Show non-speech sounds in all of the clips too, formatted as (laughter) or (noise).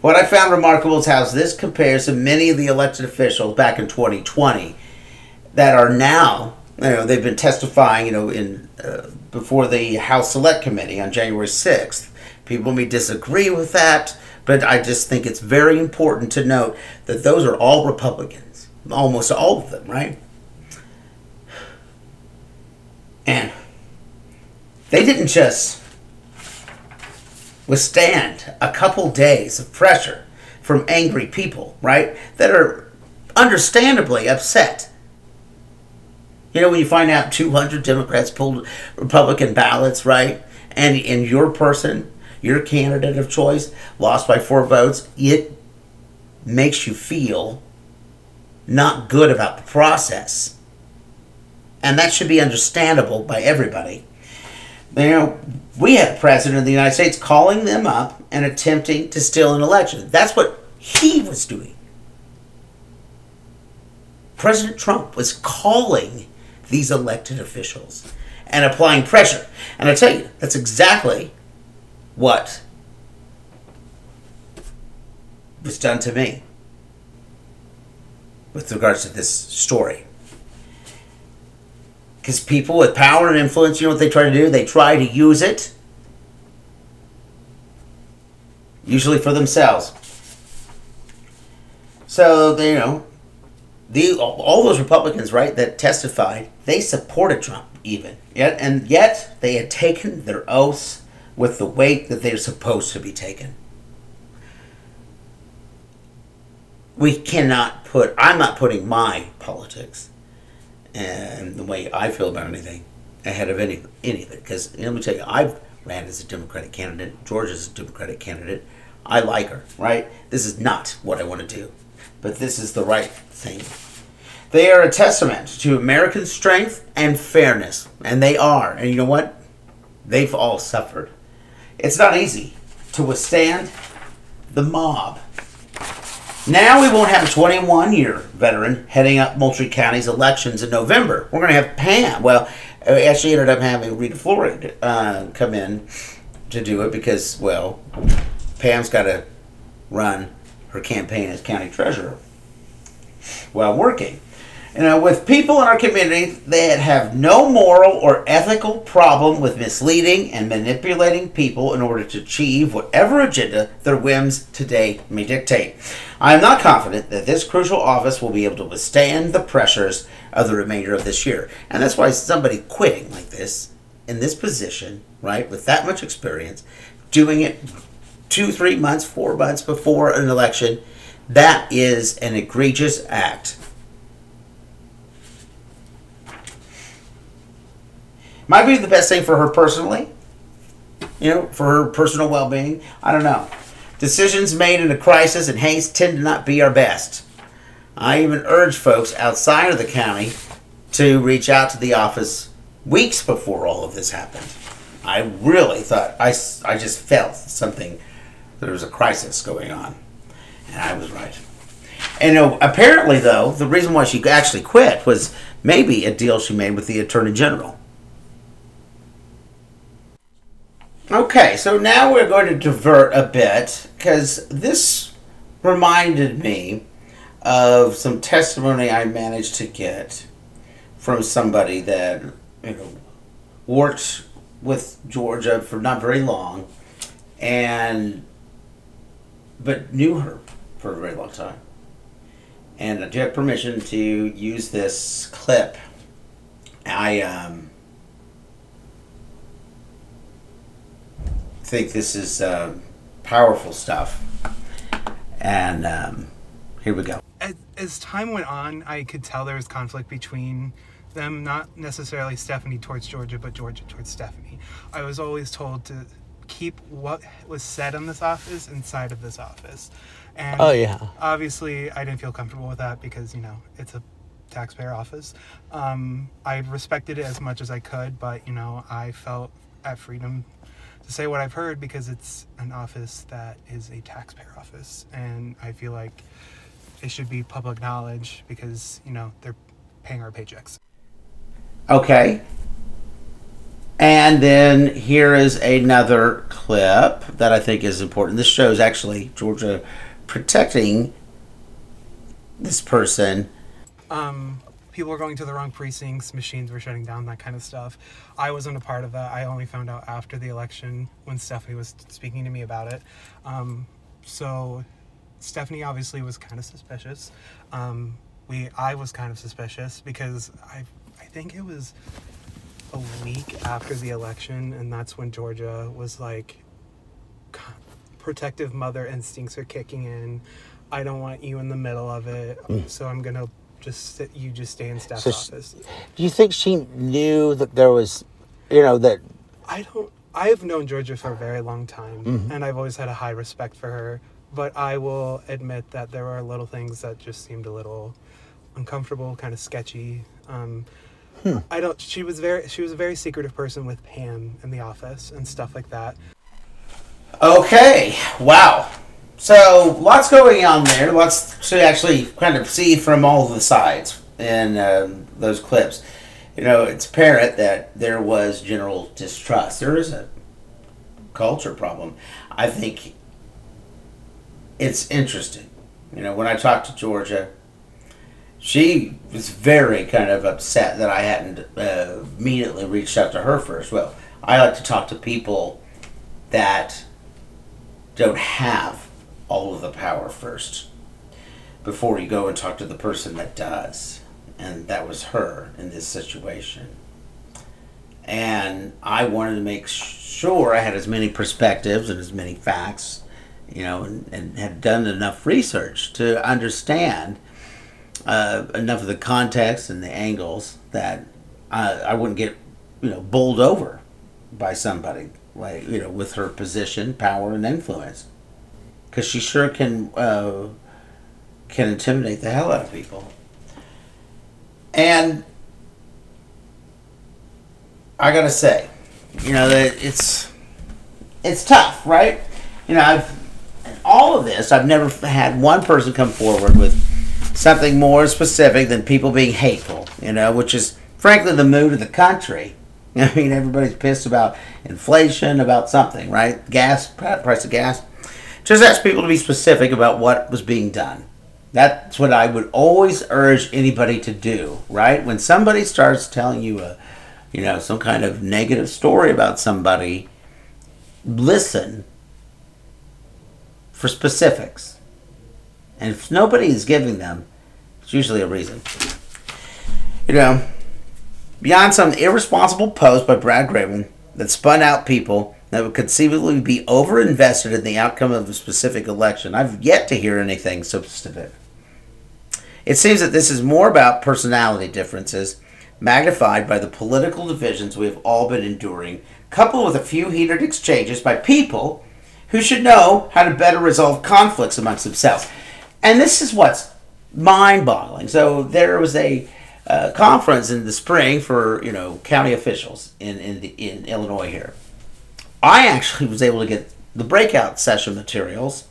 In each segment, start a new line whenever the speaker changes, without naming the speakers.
What I found remarkable is how this compares to many of the elected officials back in 2020 that are now, you know, they've been testifying, you know, in uh, before the House Select Committee on January 6th. People may disagree with that, but I just think it's very important to note that those are all Republicans, almost all of them, right? And they didn't just withstand a couple days of pressure from angry people, right? That are understandably upset. You know, when you find out 200 Democrats pulled Republican ballots, right? And in your person, your candidate of choice, lost by four votes, it makes you feel not good about the process. And that should be understandable by everybody. You know, we have the president of the United States calling them up and attempting to steal an election. That's what he was doing. President Trump was calling these elected officials and applying pressure. And I tell you, that's exactly what was done to me with regards to this story. Because people with power and influence, you know what they try to do? They try to use it, usually for themselves. So, they, you know, the, all those Republicans, right, that testified, they supported Trump even. Yet, and yet they had taken their oaths with the weight that they're supposed to be taken. We cannot put, I'm not putting my politics and the way I feel about anything ahead of any anything. Because let me tell you, I've ran as a Democratic candidate. Georgia's a Democratic candidate. I like her, right? This is not what I want to do, but this is the right thing. They are a testament to American strength and fairness, and they are. And you know what? They've all suffered. It's not easy to withstand the mob. Now we won't have a 21 year veteran heading up Moultrie County's elections in November. We're going to have Pam. Well, we actually ended up having Rita Floyd uh, come in to do it because, well, Pam's got to run her campaign as county treasurer while working. You uh, know, with people in our community that have no moral or ethical problem with misleading and manipulating people in order to achieve whatever agenda their whims today may dictate. I am not confident that this crucial office will be able to withstand the pressures of the remainder of this year. And that's why somebody quitting like this, in this position, right, with that much experience, doing it two, three months, four months before an election, that is an egregious act Might be the best thing for her personally, you know, for her personal well being. I don't know. Decisions made in a crisis and haste tend to not be our best. I even urge folks outside of the county to reach out to the office weeks before all of this happened. I really thought, I, I just felt something, that there was a crisis going on. And I was right. And uh, apparently, though, the reason why she actually quit was maybe a deal she made with the Attorney General. Okay, so now we're going to divert a bit because this reminded me of some testimony I managed to get from somebody that you know worked with Georgia for not very long and but knew her for a very long time. And I do have permission to use this clip. I um think this is uh, powerful stuff. And um, here we go.
As, as time went on, I could tell there was conflict between them, not necessarily Stephanie towards Georgia, but Georgia towards Stephanie. I was always told to keep what was said in this office inside of this office. And
oh, yeah.
Obviously, I didn't feel comfortable with that because, you know, it's a taxpayer office. Um, I respected it as much as I could, but, you know, I felt at freedom to say what I've heard because it's an office that is a taxpayer office, and I feel like it should be public knowledge because you know they're paying our paychecks.
Okay. And then here is another clip that I think is important. This shows actually Georgia protecting this person.
Um, people were going to the wrong precincts, machines were shutting down, that kind of stuff. I wasn't a part of that. I only found out after the election when Stephanie was speaking to me about it. Um, so Stephanie obviously was kind of suspicious. Um, we, I was kind of suspicious because I, I think it was a week after the election, and that's when Georgia was like, protective mother instincts are kicking in. I don't want you in the middle of it, so I'm gonna just sit, you just stay in staff's
So she-
office.
Do you think she knew that there was, you know, that
I don't. I have known Georgia for a very long time, and I've always had a high respect for her. But I will admit that there are little things that just seemed a little uncomfortable, kind of sketchy. Um, I don't. She was very. She was a very secretive person with Pam in the office and stuff like that.
Okay, wow. So lots going on there. Lots to actually kind of see from all the sides in um, those clips. You know, it's apparent that there was general distrust. There is a culture problem. I think it's interesting. You know, when I talked to Georgia, she was very kind of upset that I hadn't uh, immediately reached out to her first. Well, I like to talk to people that don't have all of the power first before you go and talk to the person that does. And that was her in this situation. And I wanted to make sure I had as many perspectives and as many facts, you know, and, and had done enough research to understand uh, enough of the context and the angles that I, I wouldn't get, you know, bowled over by somebody like you know with her position, power, and influence, because she sure can uh, can intimidate the hell out of people. And I gotta say, you know that it's it's tough, right? You know, I've all of this, I've never had one person come forward with something more specific than people being hateful. You know, which is frankly the mood of the country. (laughs) I mean, everybody's pissed about inflation, about something, right? Gas, price of gas. Just ask people to be specific about what was being done. That's what I would always urge anybody to do, right? When somebody starts telling you a, you know, some kind of negative story about somebody, listen for specifics. And if nobody is giving them, it's usually a reason. You know, beyond some irresponsible post by Brad Graven that spun out people that would conceivably be overinvested in the outcome of a specific election, I've yet to hear anything specific. It seems that this is more about personality differences, magnified by the political divisions we have all been enduring, coupled with a few heated exchanges by people who should know how to better resolve conflicts amongst themselves. And this is what's mind boggling. So there was a uh, conference in the spring for you know county officials in in, the, in Illinois here. I actually was able to get the breakout session materials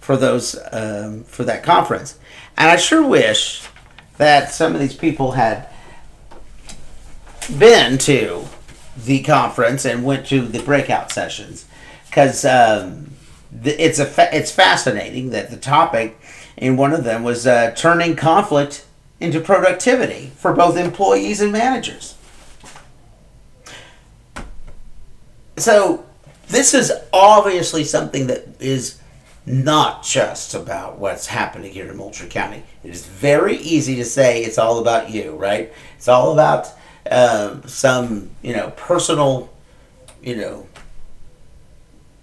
for those um, for that conference, and I sure wish that some of these people had been to the conference and went to the breakout sessions because um, it's a fa- it's fascinating that the topic in one of them was uh, turning conflict into productivity for both employees and managers. So, this is obviously something that is not just about what's happening here in Moultrie County. It is very easy to say it's all about you, right? It's all about uh, some, you know, personal, you know,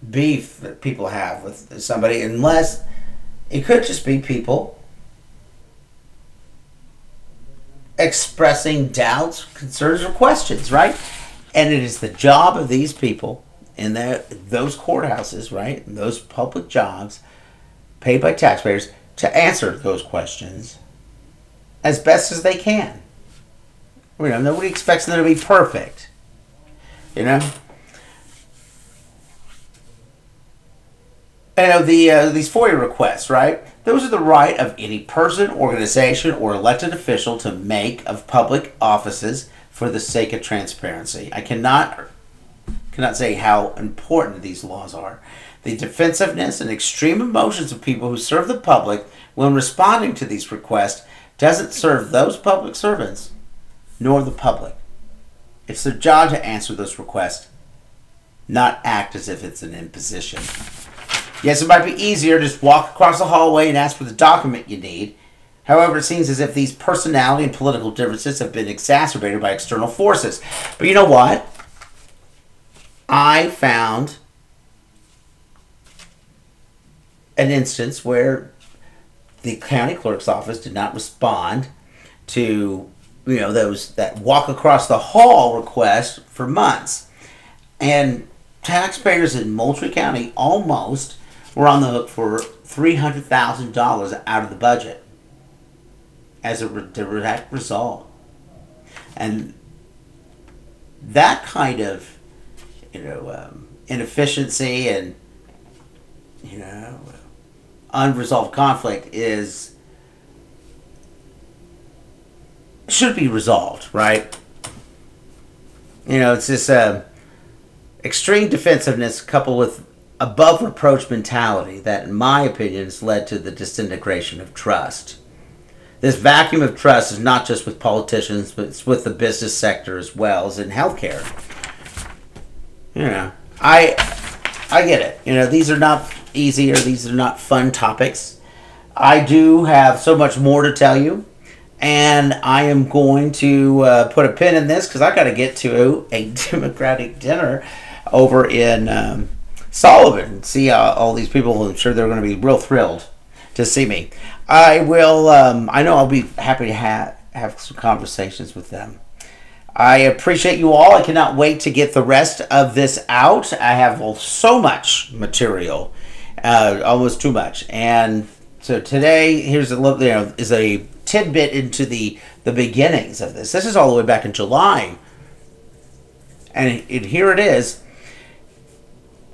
beef that people have with somebody, unless it could just be people expressing doubts, concerns, or questions, right? And it is the job of these people in those courthouses, right? Those public jobs paid by taxpayers to answer those questions as best as they can. You know, nobody expects them to be perfect. You know? you know the uh, these FOIA requests, right? Those are the right of any person, organization, or elected official to make of public offices for the sake of transparency. I cannot cannot say how important these laws are. The defensiveness and extreme emotions of people who serve the public when responding to these requests doesn't serve those public servants nor the public. It's their job to answer those requests, not act as if it's an imposition. Yes, it might be easier to just walk across the hallway and ask for the document you need. However, it seems as if these personality and political differences have been exacerbated by external forces. But you know what? I found an instance where the county clerk's office did not respond to you know those that walk across the hall request for months and taxpayers in moultrie county almost were on the hook for $300000 out of the budget as a direct result and that kind of you know um, inefficiency and you know unresolved conflict is should be resolved, right? You know, it's this uh, extreme defensiveness coupled with above reproach mentality that, in my opinion, has led to the disintegration of trust. This vacuum of trust is not just with politicians, but it's with the business sector as well as in healthcare. You know, I I get it. You know, these are not easy or these are not fun topics. I do have so much more to tell you, and I am going to uh, put a pin in this because I got to get to a (laughs) Democratic dinner over in um, Sullivan. See uh, all these people. I'm sure they're going to be real thrilled to see me. I will. Um, I know I'll be happy to have have some conversations with them. I appreciate you all. I cannot wait to get the rest of this out. I have so much material uh, almost too much. And so today, here's a little, you know, is a tidbit into the the beginnings of this. This is all the way back in July, and it, here it is.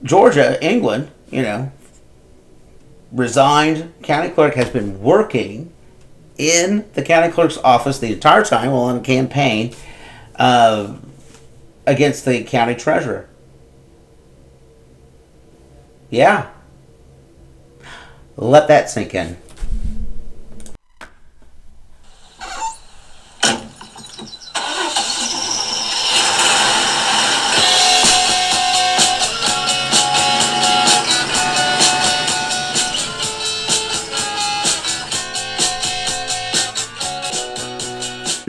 Georgia, England, you know, resigned. County clerk has been working in the county clerk's office the entire time while on a campaign uh, against the county treasurer. Yeah. Let that sink in.